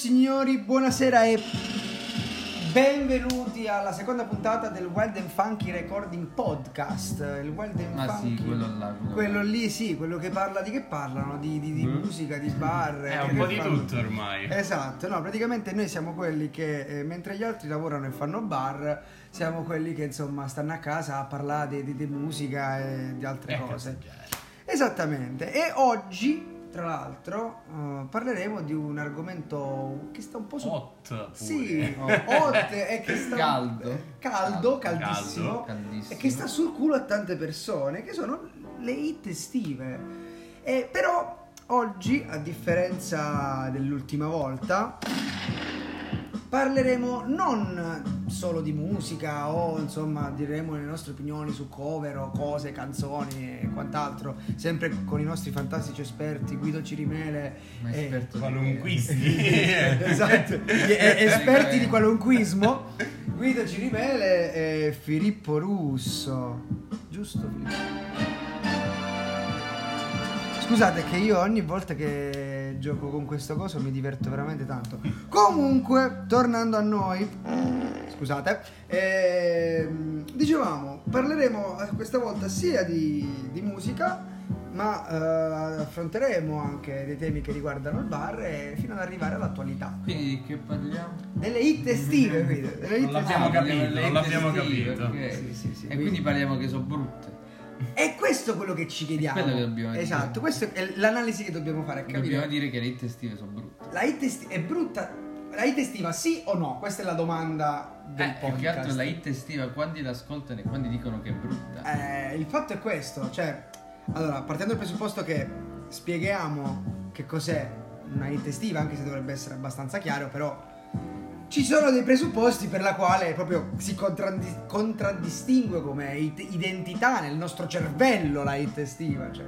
signori, buonasera e benvenuti alla seconda puntata del Wild and Funky Recording Podcast. Il Wild and Ah Funky. sì, quello là. Quello lì, sì, quello che parla di che parlano? Di, di- di Mm. musica, di bar. È che- un po' di fanno- tutto ormai. Esatto, no, praticamente noi siamo quelli che eh, mentre gli altri lavorano e fanno bar, siamo quelli che insomma stanno a casa a parlare di, di- di musica e di altre Eh, cose. cazzeggiare. Esattamente, e oggi, tra l'altro, eh, parleremo di un argomento che sta un po' su... Hot pure. Sì, hot e che sta... Caldo. Caldo, Caldo. caldissimo. Caldissimo. E che sta sul culo a tante persone, che sono le hit estive. E però oggi, a differenza dell'ultima volta, parleremo non solo di musica o insomma diremo le nostre opinioni su cover o cose, canzoni e quant'altro, sempre con i nostri fantastici esperti Guido Cirimele Ma e- esperto di- Qualunquisti. esatto, e- esperti di qualunquismo Guido Cirimele e Filippo Russo. Giusto Filippo? Scusate che io ogni volta che gioco con questo coso mi diverto veramente tanto. Comunque, tornando a noi, scusate, ehm, dicevamo, parleremo eh, questa volta sia di, di musica, ma eh, affronteremo anche dei temi che riguardano il bar e fino ad arrivare all'attualità. Quindi di che parliamo? Delle hit estive, delle hit Non l'abbiamo estive. capito, non l'abbiamo estive, capito. ok. Sì, sì, sì, e quindi- quindi parliamo che sono brutte. È questo quello che ci chiediamo. È quello che dobbiamo dire. Esatto, questa è l'analisi che dobbiamo fare, capito? Dobbiamo dire che le hit estive sono brutte. La hit esti- è brutta. La hit estiva sì o no? Questa è la domanda del Eh, più che podcast. altro la hit estiva, quanti l'ascoltano e quanti dicono che è brutta. Eh, il fatto è questo, cioè, allora, partendo dal presupposto che spieghiamo che cos'è una hit estiva, anche se dovrebbe essere abbastanza chiaro, però ci sono dei presupposti per la quale proprio si contraddi- contraddistingue come hit- identità nel nostro cervello la hit estiva, cioè.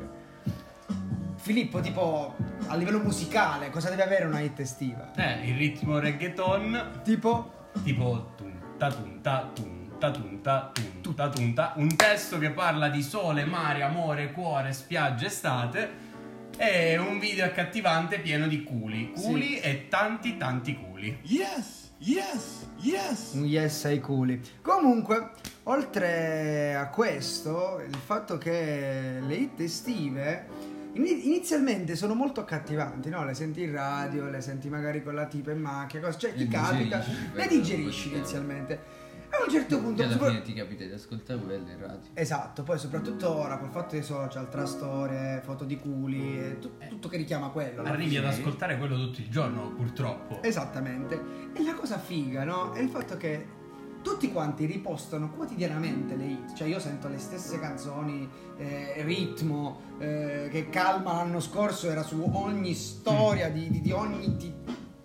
Filippo, tipo, a livello musicale, cosa deve avere una hit estiva? Eh, il ritmo reggaeton, Tipo, tipo tunta tunta tunta tunta tunta tunta, un testo che parla di sole, mare, amore, cuore, spiaggia, estate e un video accattivante pieno di culi, culi e tanti tanti culi. Yes, yes, yes. un yes ai culi. Comunque, oltre a questo, il fatto che le hit estive ini- inizialmente sono molto accattivanti, no? Le senti in radio, le senti magari con la tipa in macchina, cose- cioè ti Le capita, digerisci, le digerisci inizialmente. A un certo punto... Alla sopra- fine ti capita di ascoltare quelle in radio. Esatto, poi soprattutto ora col fatto dei social, tra storie, foto di culi, e tu- tutto che richiama quello. Arrivi ad ascoltare quello tutto il giorno, purtroppo. Esattamente. E la cosa figa, no? È il fatto che tutti quanti ripostano quotidianamente le hit. Cioè io sento le stesse canzoni, eh, ritmo, eh, che Calma l'anno scorso era su ogni storia di, di- di ogni di,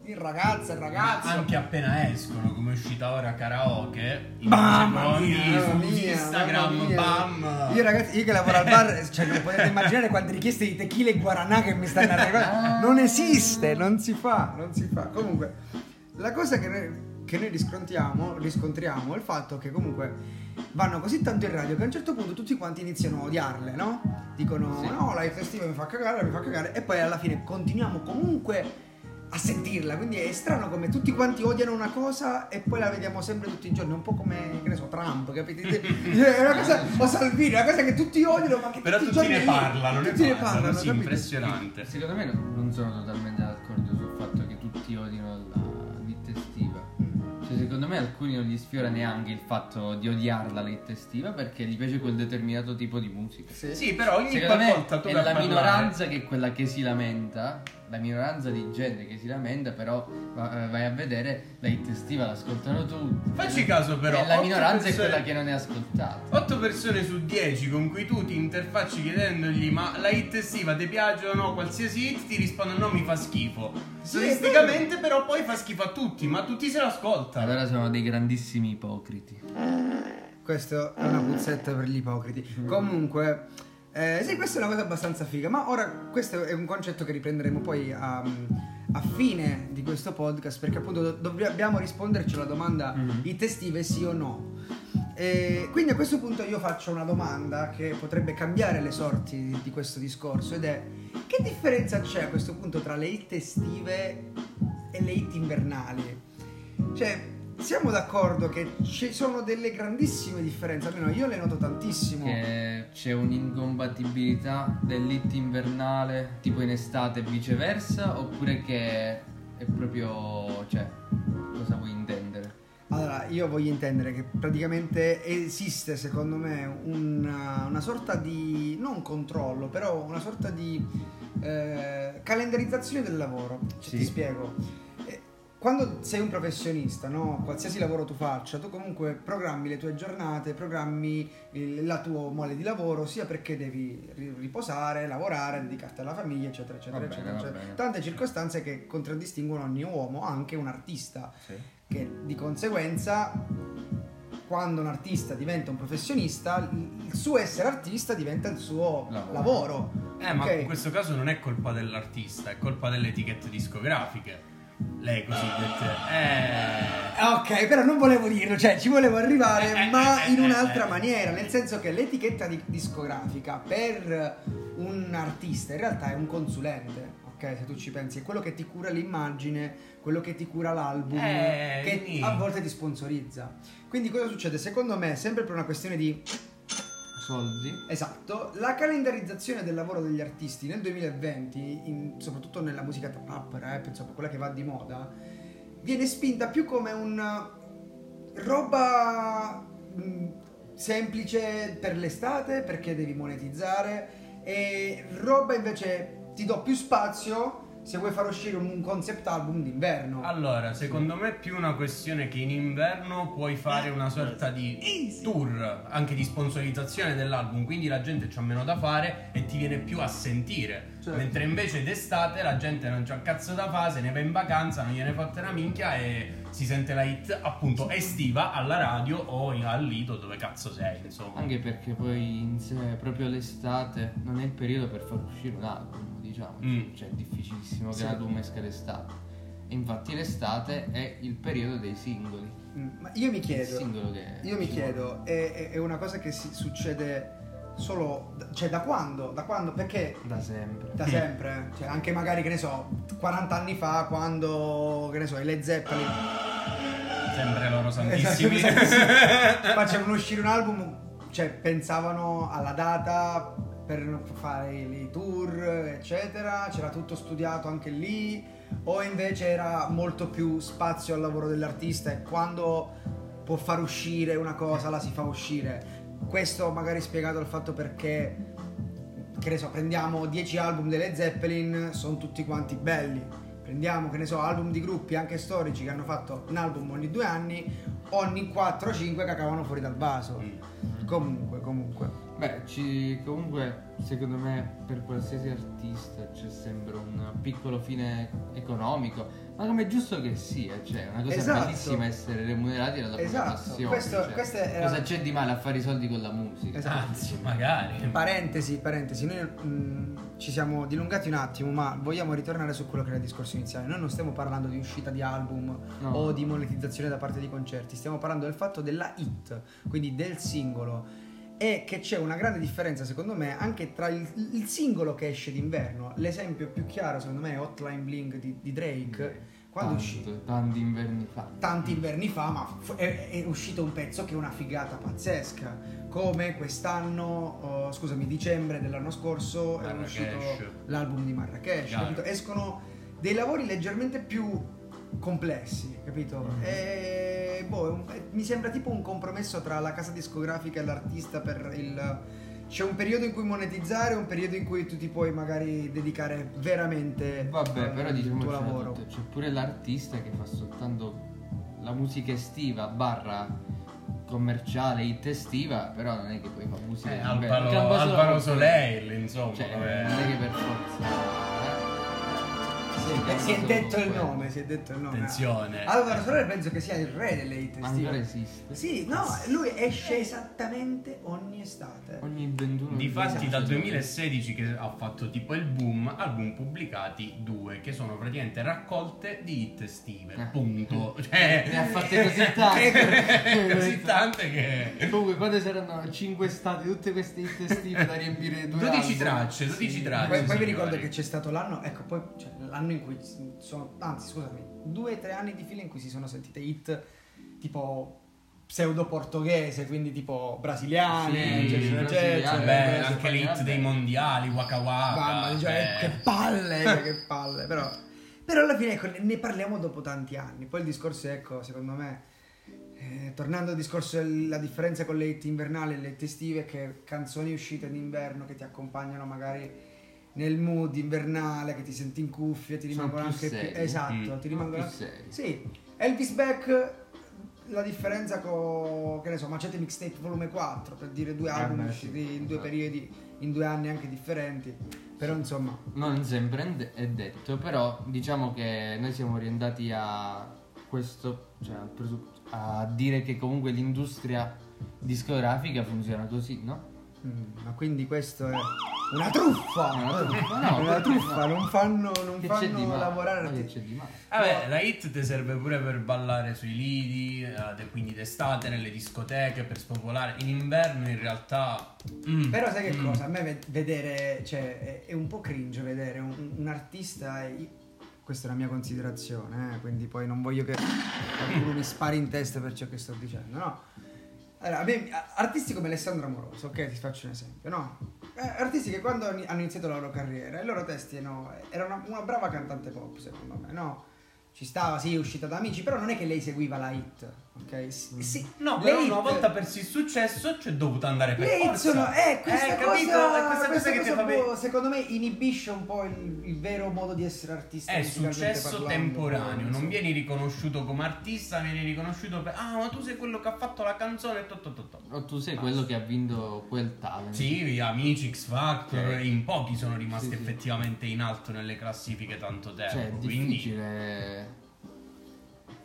di ragazza e ragazzo. Anche appena escono, come è uscita ora karaoke, Mamma secondi mia, su Instagram, mamma mia. bam. Io ragazzi, io che lavoro al bar, cioè non potete immaginare quante richieste di tequila e guaranà che mi stanno arrivando. Non esiste, non si fa, non si fa. Comunque, la cosa che noi, che noi riscontriamo, riscontriamo è il fatto che comunque vanno così tanto in radio che a un certo punto tutti quanti iniziano a odiarle, no? Dicono Sì. no, la hit estiva mi fa cagare, mi fa cagare e poi alla fine continuiamo comunque a sentirla, quindi è strano come tutti quanti odiano una cosa e poi la vediamo sempre tutti i giorni, un po' come, che ne so, Trump, capite? È una cosa, o Salvini, è una cosa che tutti odiano, ma che Però tutti, tutti ne parlano, tutti ne parlano, parlano, sì, impressionante. Secondo me no- non sono totalmente d'accordo sul fatto che tutti odiano la hit estiva. Cioè, secondo me alcuni non gli sfiora neanche il fatto di odiarla la hit estiva perché gli piace quel determinato tipo di musica. Sì. Sì, però ogni Secondo me volta tu è a la parlare- minoranza che è quella che si lamenta, la minoranza di gente che si lamenta, però eh, vai a vedere la hit estiva l'ascoltano tutti. Facci caso però, E la otto minoranza è persone- quella che non è ascoltata. 8 persone su 10 con cui tu ti interfacci chiedendogli ma la hit estiva ti piace o no qualsiasi hit ti rispondono no mi fa schifo statisticamente però poi fa schifo a tutti ma tutti se l'ascoltano Allora sono dei grandissimi ipocriti. Questo è una puzzetta per gli ipocriti. Comunque, eh, sì, questa è una cosa abbastanza figa. Ma ora, questo è un concetto che riprenderemo poi a, a fine di questo podcast. Perché appunto do- dobbiamo risponderci alla domanda: Mhm. hit estive sì o no? E quindi a questo punto io faccio una domanda che potrebbe cambiare le sorti di questo discorso ed è che differenza c'è a questo punto tra le hit estive e le hit invernali. Cioè, siamo d'accordo che ci sono delle grandissime differenze, almeno io le noto tantissimo. Che c'è un'incompatibilità dell'hit invernale tipo in estate e viceversa oppure che è proprio cioè cosa vuoi intendere? Allora, io voglio intendere che praticamente esiste, secondo me, una, una sorta di, non controllo, però una sorta di eh, calendarizzazione del lavoro. Cioè, Sì. Ti spiego. Quando sei un professionista, no? qualsiasi lavoro tu faccia, tu comunque programmi le tue giornate, programmi il, la tua mole di lavoro, sia perché devi ri- riposare, lavorare, dedicarti alla famiglia, eccetera, eccetera, bene, eccetera. eccetera. bene. Tante circostanze che contraddistinguono ogni uomo, anche un artista che di conseguenza quando un artista diventa un professionista il suo essere artista diventa il suo Lavoro. lavoro, Eh, ma Ok? in questo caso non è colpa dell'artista, è colpa delle etichette discografiche. Le cosiddette. Eh. Ah, ok però non volevo dirlo cioè ci volevo arrivare Eh, eh, ma eh, in eh, un'altra eh. maniera nel senso che l'etichetta di- discografica per un artista in realtà è un consulente ok se tu ci pensi è quello che ti cura l'immagine quello che ti cura l'album Eh, che quindi- a volte ti sponsorizza quindi cosa succede secondo me sempre per una questione di Soldi? Esatto, la calendarizzazione del lavoro degli artisti nel 2020, in- soprattutto nella musica trap, rap, insomma, quella che va di moda, viene spinta più come una roba mh, semplice per l'estate perché devi monetizzare e roba invece ti do più spazio se vuoi far uscire un concept album d'inverno. Allora, secondo me è più una questione che in inverno puoi fare una sorta di tour, anche di sponsorizzazione dell'album, quindi la gente c'ha meno da fare e ti viene più a sentire. Certo. Mentre invece d'estate la gente non c'ha un cazzo da fare, se ne va in vacanza, non gliene fotte una minchia e si sente la hit appunto estiva alla radio o al lido dove cazzo sei, insomma. Anche perché poi in sé proprio l'estate non è il periodo per far uscire un album, diciamo. Mm. Cioè è difficilissimo che Sì. un album esca l'estate. E infatti l'estate è il periodo dei singoli. Mm, Ma io mi Il chiedo, singolo che io mi chiedo, è, è- una cosa che si succede solo, cioè da quando? Da quando? Perché Da sempre. da sempre, cioè anche magari che ne so, 40 anni fa quando, che ne so, i Led Zeppelin Sempre loro Esatto, santissimi. facevano uscire un album, cioè pensavano alla data per fare i tour, eccetera, c'era tutto studiato anche lì, o invece era molto più spazio al lavoro dell'artista e quando può far uscire una cosa la si fa uscire. Questo magari spiegato dal fatto perché, che ne so, prendiamo 10 album delle Zeppelin, sono tutti quanti belli. Prendiamo, che ne so, album di gruppi anche storici che hanno fatto un album ogni due anni, ogni 4-5 cacavano fuori dal vaso. Comunque, comunque. Beh, ci, comunque, secondo me, per qualsiasi artista c'è sempre un piccolo fine economico. Ma come è giusto che sia, cioè, è una cosa Esatto. bellissima essere remunerati dalla propria Esatto, passione. questo- cioè, questo era- Cosa c'è di male a fare i soldi con la musica? Esatto. Anzi, magari. Parentesi, parentesi, noi mh, ci siamo dilungati un attimo, ma vogliamo ritornare su quello che era il discorso iniziale. Noi non stiamo parlando di uscita di album No. o di monetizzazione da parte di concerti, stiamo parlando del fatto della hit, quindi del singolo. E che c'è una grande differenza, secondo me, anche tra il, il singolo che esce d'inverno. L'esempio più chiaro, secondo me, è Hotline Bling di, di Drake. Quando è Tanto, uscito? Tanti inverni fa. tanti inverni fa, ma fu- è, è uscito un pezzo che è una figata pazzesca. Come quest'anno, oh, scusami, dicembre dell'anno scorso è Marrakesh. uscito l'album di Marrakesh. Escono dei lavori leggermente più complessi, capito? Mm-hmm. E boh, è un- è- mi sembra tipo un compromesso tra la casa discografica e l'artista per il. C'è un periodo in cui monetizzare e un periodo in cui tu ti puoi magari dedicare veramente Vabbè, al però tuo diciamo lavoro. c'è pure l'artista che fa soltanto la musica estiva barra commerciale, hit estiva, però non è che poi fa musica Eh. Alvaro, Alvaro Soleil, insomma. Cioè, non è che per forza. Eh. Si è detto il nome, si è detto il nome. Attenzione. Allora, Soler penso che sia il re delle hit estive. Ancora esiste. Sì, no, lui esce esattamente ogni estate. Ogni 21 Difatti dal 2016 che ha fatto tipo il boom, album pubblicati due, che sono praticamente raccolte di hit estive, Eh. punto. Cioè, Ne ha fatte così tante. così tante che... Comunque, quando c'erano 5 stati, tutte queste hit estive da riempire due 12 album. tracce, 12 Sì. tracce. Poi, poi vi signori. ricordo che c'è stato l'anno, ecco, poi cioè, l'anno in cui sono, anzi scusami, due o tre anni di fila in cui si sono sentite hit tipo pseudo portoghese, quindi tipo brasiliane, Sì, eccetera, eccetera. Beh, anche le hit dei mondiali, Waka Waka. Mamma cioè, che palle, cioè, che palle, però, però alla fine ecco, ne- parliamo dopo tanti anni. Poi il discorso è, ecco, secondo me, eh, tornando al discorso della differenza con le hit invernali e le hit estive, è che canzoni uscite d'inverno che ti accompagnano magari nel mood invernale, che ti senti in cuffia, ti rimangono anche più... Esatto, Mm. ti rimangono più serie. Sì, Elvis Beck... La differenza con, che ne so, Macete Mixtape volume 4, per dire due album beh, sì, usciti in due esatto. periodi, in due anni anche differenti. Però insomma, Non sempre è de- è detto, però diciamo che noi siamo orientati a questo, cioè a dire che comunque l'industria discografica funziona così, no? Mm, ma quindi questo è una truffa! Una truffa, no, una truffa, no? non fanno, non Che c'è di fanno male? lavorare Ma che c'è di male? Vabbè, la hit ti serve pure per ballare sui lidi, eh, quindi d'estate, nelle discoteche, per spopolare. In inverno in realtà... mm, Però sai che mm. cosa? A me ve- vedere, cioè, è, è un po' cringe vedere un, un artista. io- questa è la mia considerazione, eh, quindi poi non voglio che qualcuno mi spari in testa per ciò che sto dicendo, no? Allora, a me- artisti come Alessandro Amoroso, ok, ti faccio un esempio, no? Eh, artisti che quando hanno iniziato la loro carriera, i loro testi no, era una, una brava cantante pop, secondo me, no? Ci stava, sì, è uscita da amici, però non è che lei seguiva la hit, ok? S- sì, No, le però hit- una volta persi il successo c'è dovuto andare per le hit forza. sono, eh, questa Eh, cosa, capito? È questa, cosa che ti fa vedere. secondo me inibisce un po' il, il vero modo di essere artista. È successo parlando, temporaneo, non vieni riconosciuto come artista, vieni riconosciuto per... Ah, ma tu sei quello che ha fatto la canzone, to, to, to, to. O tu sei quello che ha vinto quel talent. Sì, amici, X Factor, in pochi sono rimasti Sì, sì. effettivamente in alto nelle classifiche tanto tempo. Cioè, è quindi difficile.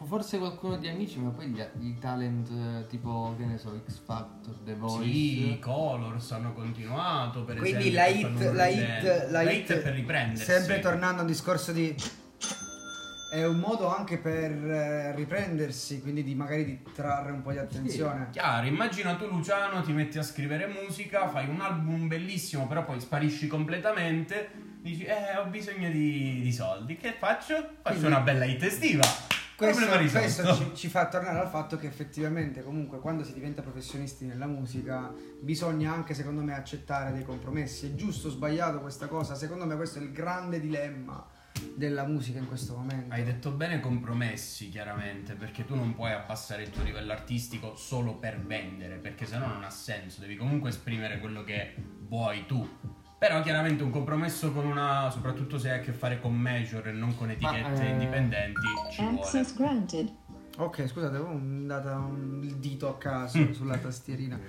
Forse qualcuno di amici, ma poi gli, i talent tipo, che ne so, X Factor, The Voice. Sì, i Colors hanno continuato per Quindi esempio. la che hit, la hit, la hit, è per riprendersi. Sempre tornando a un discorso di. È un modo anche per eh, riprendersi, quindi di magari di trarre un po' di attenzione. Chiaro, immagina tu Luciano ti metti a scrivere musica, fai un album bellissimo, però poi sparisci completamente, dici eh ho bisogno di, di soldi, che faccio? Faccio Quindi- una bella hit estiva. Questo, questo ci, ci fa tornare al fatto che effettivamente comunque quando si diventa professionisti nella musica bisogna anche secondo me accettare dei compromessi. È giusto o sbagliato questa cosa? Secondo me questo è il grande dilemma della musica in questo momento. Hai detto bene compromessi, chiaramente, perché tu non puoi abbassare il tuo livello artistico solo per vendere, perché sennò non ha senso, devi comunque esprimere quello che vuoi tu. Però chiaramente un compromesso con una, soprattutto se hai a che fare con major e non con etichette eh, indipendenti, ci vuole. Access granted. Ok, scusate, avevo data un il dito a caso Mm. sulla tastierina.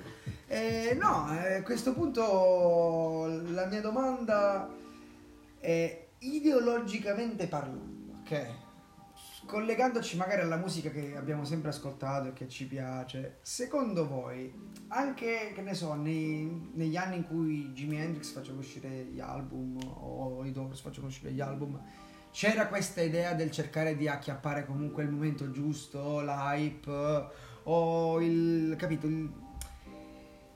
Eh, no, eh, a questo punto la mia domanda è ideologicamente parlando, ok? Collegandoci magari alla musica che abbiamo sempre ascoltato e che ci piace, secondo voi, anche che ne so, nei- negli anni in cui Jimi Hendrix faceva uscire gli album o i Doors facevano uscire gli album, c'era questa idea del cercare di acchiappare comunque il momento giusto, l'hype o il capito il,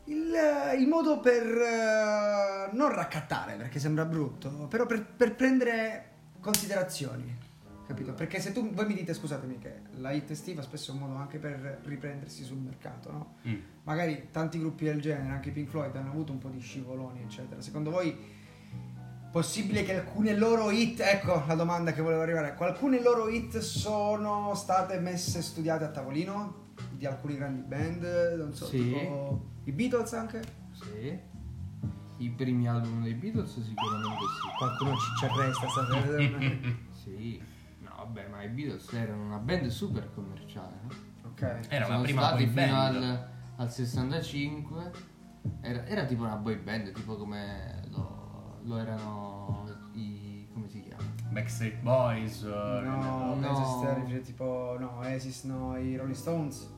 il, il modo per eh, non raccattare perché sembra brutto, però per, per prendere considerazioni. Capito? Perché se tu voi mi dite scusatemi che la hit estiva spesso è un modo anche per riprendersi sul mercato, no? Mm. Magari tanti gruppi del genere, anche i Pink Floyd, hanno avuto un po' di scivoloni, eccetera. Secondo voi possibile che alcune loro hit, ecco la domanda che volevo arrivare, ecco, alcune loro hit sono state messe studiate a tavolino di alcuni grandi band, non so, Sì. tipo i Beatles anche? Sì. I primi album dei Beatles sicuramente sì. Qualcuno ci, ci arresta stasera. Sì. No, vabbè, ma i Beatles erano una band super commerciale, no? ok. Era la Sono prima stati boy fino band. al, al 65. Era, era tipo una boy band, tipo come lo, lo erano i... come si chiama? Backstreet Boys. eh, No, no. penso stia riferendo tipo, no, Oasis, no, i Rolling Stones.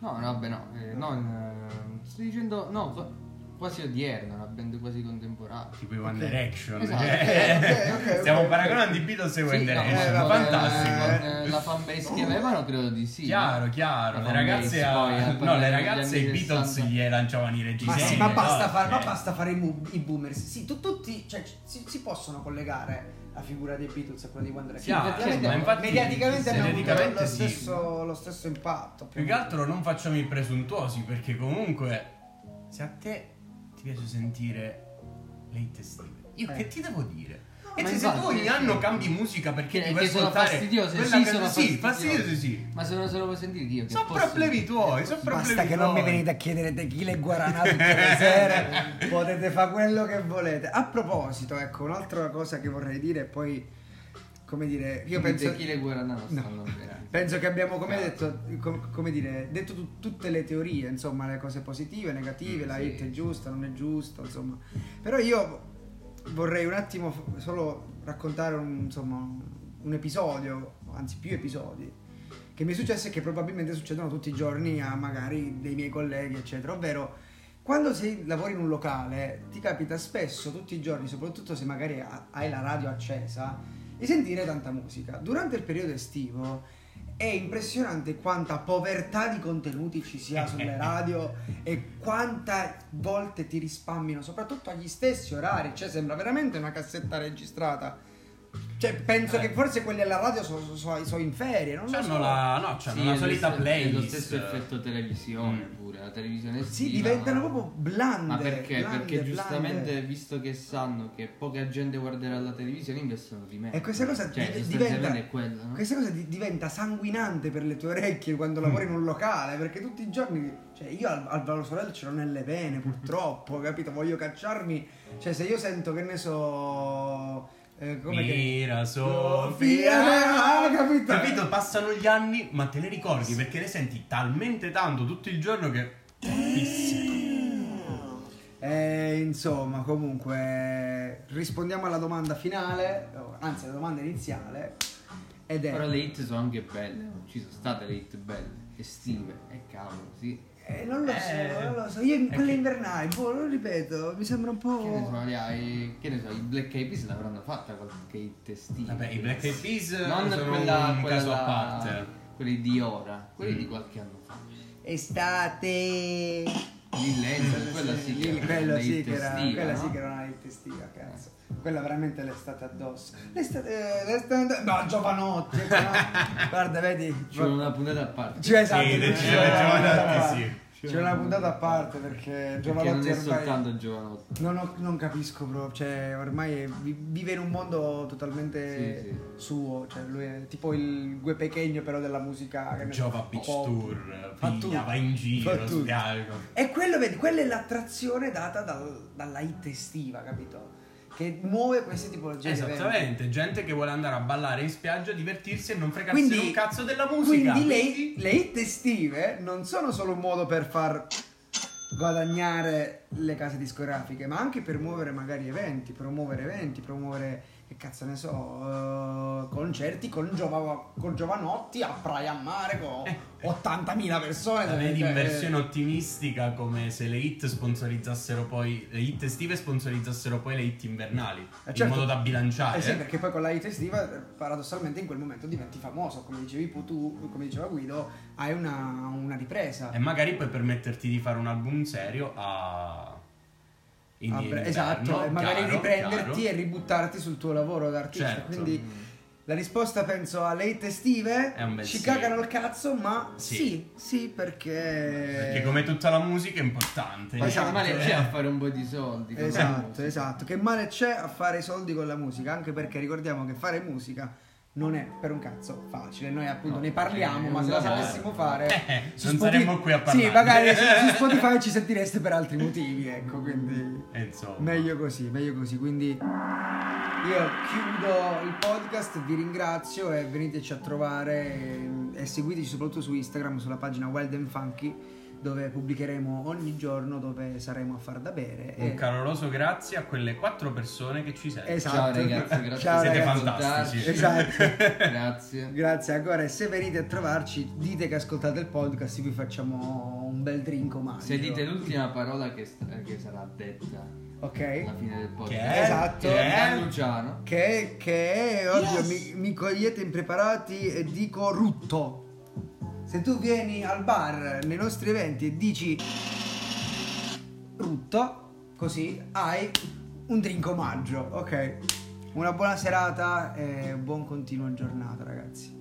No, no, vabbè, no, eh, non, eh, sto dicendo, no, quasi odierna, una band quasi contemporanea. Tipo i One Ok. Direction. Esatto. cioè, Ok, ok, ok, Stiamo ok. paragonando i Beatles e One Sì, no, Direction. eh, ma vabbè, fantastico. eh, la fanbase che avevano credo di sì. Chiaro, chiaro. Le ragazze, a- no, le ragazze i Beatles 60. gli lanciavano i reggiseni. Ma sì, ma basta, no? fare, ma Eh. basta fare i, mu- i boomers. Sì, tu- tutti, cioè, si, si possono collegare la figura dei Beatles a quella di One Direction. Chiaro, Effettivamente, ma infatti- mediaticamente hanno avuto lo sì. stesso, lo stesso impatto. Più che altro non facciamo i presuntuosi perché comunque se a te ti piace sentire le hit estive, io Eh. che ti devo dire? E ma se, se tu infatti- ogni anno cambi musica perché ti vuoi ascoltare fastidiose, sì, sono sì, fastidiose. sì. Ma se non se lo vuoi sentire io che Sono posso problemi tuoi, sono problemi Basta che tuoi. non mi venite a chiedere tequila e guaranà tutte le sere, potete fare quello che volete. A proposito, ecco, un'altra cosa che vorrei dire, e poi, come dire, io penso... Tequila e Guaranà non No. bene. Penso che abbiamo, come detto, com- come dire, detto tu- tutte le teorie, insomma, le cose positive, negative, Mm, la sì. hit è giusta, non è giusta, insomma. Però io vorrei un attimo solo raccontare un, insomma, un episodio, anzi più episodi, che mi è successo e che probabilmente succedono tutti i giorni a magari dei miei colleghi, eccetera. Ovvero, quando sei, lavori in un locale, ti capita spesso, tutti i giorni, soprattutto se magari ha- hai la radio accesa, di sentire tanta musica. Durante il periodo estivo è impressionante quanta povertà di contenuti ci sia sulle radio e quanta volte ti rispammino, soprattutto agli stessi orari. Cioè, sembra veramente una cassetta registrata. Cioè, penso Eh. che forse quelli alla radio sono in ferie, non lo C'hanno so. la, no, c'hanno Sì, la solita lo stesso- playlist. È lo stesso effetto televisione Mm. pure, la televisione Sì, estiva, diventano ma- proprio blande. Ma perché? blande, perché giustamente blande. visto che sanno che poca gente guarderà la televisione investono di meno. E questa cosa cioè, sostanzialmente diventa, è quello, no? questa cosa di- diventa sanguinante per le tue orecchie quando lavori in un locale, perché tutti i giorni, cioè io al, al Valo Sorel ce l'ho nelle vene purtroppo, capito? Voglio cacciarmi, cioè se io sento che ne so... Eh, come che... Mira Sofia, Sofia, capito? Capito? Passano gli anni, ma te le ricordi perché le senti talmente tanto tutto il giorno che. Eh, insomma, comunque, rispondiamo alla domanda finale, anzi alla domanda iniziale, ed è... Però le hit sono anche belle, ci sono state le hit belle, estive, e cavolo, sì. Eh, non lo Eh, so, non lo so. Io quelle che- invernali, boh, lo ripeto, mi sembra un po'. Che ne so, i, che ne so, i Black Eyed Peas l'avranno fatta qualche hit estiva. Vabbè, i Black Eyed Peas non sono quella, un quella caso a parte. Quelli di ora, quelli Mm. di qualche anno fa. Estate. Hazel, quella sì che Lì, era sì che era, estiva, quella no? sì che era una hit estiva, cazzo. Quella veramente l'estate addosso. L'estate, l'estate, no, giovanotti. no. Guarda, vedi. C'è una puntata a parte. Cioè, esatto, Sì, c'è una puntata a Giovanotti, parte. sì. C'è una puntata a parte perché Perché non Giovanotti è ormai soltanto giovanotti. non, ho- non capisco proprio, cioè ormai vive in un mondo totalmente Sì, suo, cioè lui è tipo il Gue Pechegno però della musica che Giova Beach pop. Tour, tutto. va in giro, sbiago. E quello, vedi, quella è l'attrazione data dal- dalla hit estiva, capito? Che muove questi tipologie di. Esattamente, gente che vuole andare a ballare in spiaggia, divertirsi e non fregarsi Quindi- un cazzo della musica. Quindi le, le hit estive non sono solo un modo per far guadagnare le case discografiche, ma anche per muovere magari eventi, promuovere eventi, promuovere, che cazzo ne so, eh, concerti con, Giova- con Giovanotti a Praia a Mare con 80.000 persone. La vedi in Cioè, versione ottimistica come se le hit sponsorizzassero poi le hit estive sponsorizzassero poi le hit invernali Eh, certo. in modo da bilanciare. Eh sì, perché poi con la hit estiva eh, paradossalmente in quel momento diventi famoso, come dicevi tu, come diceva Guido, hai una, una ripresa. E magari puoi permetterti di fare un album serio a inverno, esatto, e magari chiaro, riprenderti chiaro. e ributtarti sul tuo lavoro d'artista. Certo. Quindi la risposta penso alle hit estive ci sì. cagano il cazzo, ma Sì. sì, sì, perché Perché come tutta la musica è importante. Poi Esatto, c'è male eh. c'è a fare un po' di soldi. Esatto, esatto. Che male c'è a fare i soldi con la musica? Anche perché ricordiamo che fare musica non è per un cazzo facile. Noi appunto No, ne parliamo, ma se la sapessimo fare, Eh, non Spotify- saremmo qui a parlare. Sì, magari su, su Spotify ci sentireste per altri motivi, ecco, quindi E insomma. meglio così, meglio così. Quindi io chiudo il podcast, vi ringrazio e veniteci a trovare e, e seguiteci soprattutto su Instagram, sulla pagina Wild and Funky, dove pubblicheremo ogni giorno dove saremo a far da bere. Un e- caloroso grazie a quelle quattro persone che ci sentono. Esatto. Ciao ragazzi, grazie Ciao, Siete ragazzi. fantastici. Esatto. Grazie. Grazie ancora e se venite a trovarci dite che ascoltate il podcast, vi facciamo un bel drink omaggio. Se dite l'ultima parola che, sta- che sarà detta Ok. alla fine del podcast. Che è? Esatto. Che Luciano. Che, che oddio, Yes. mi, mi cogliete impreparati e dico rutto. Se tu vieni al bar nei nostri eventi e dici rutto, così hai un drink omaggio, ok? Una buona serata e buon continuo giornata, ragazzi.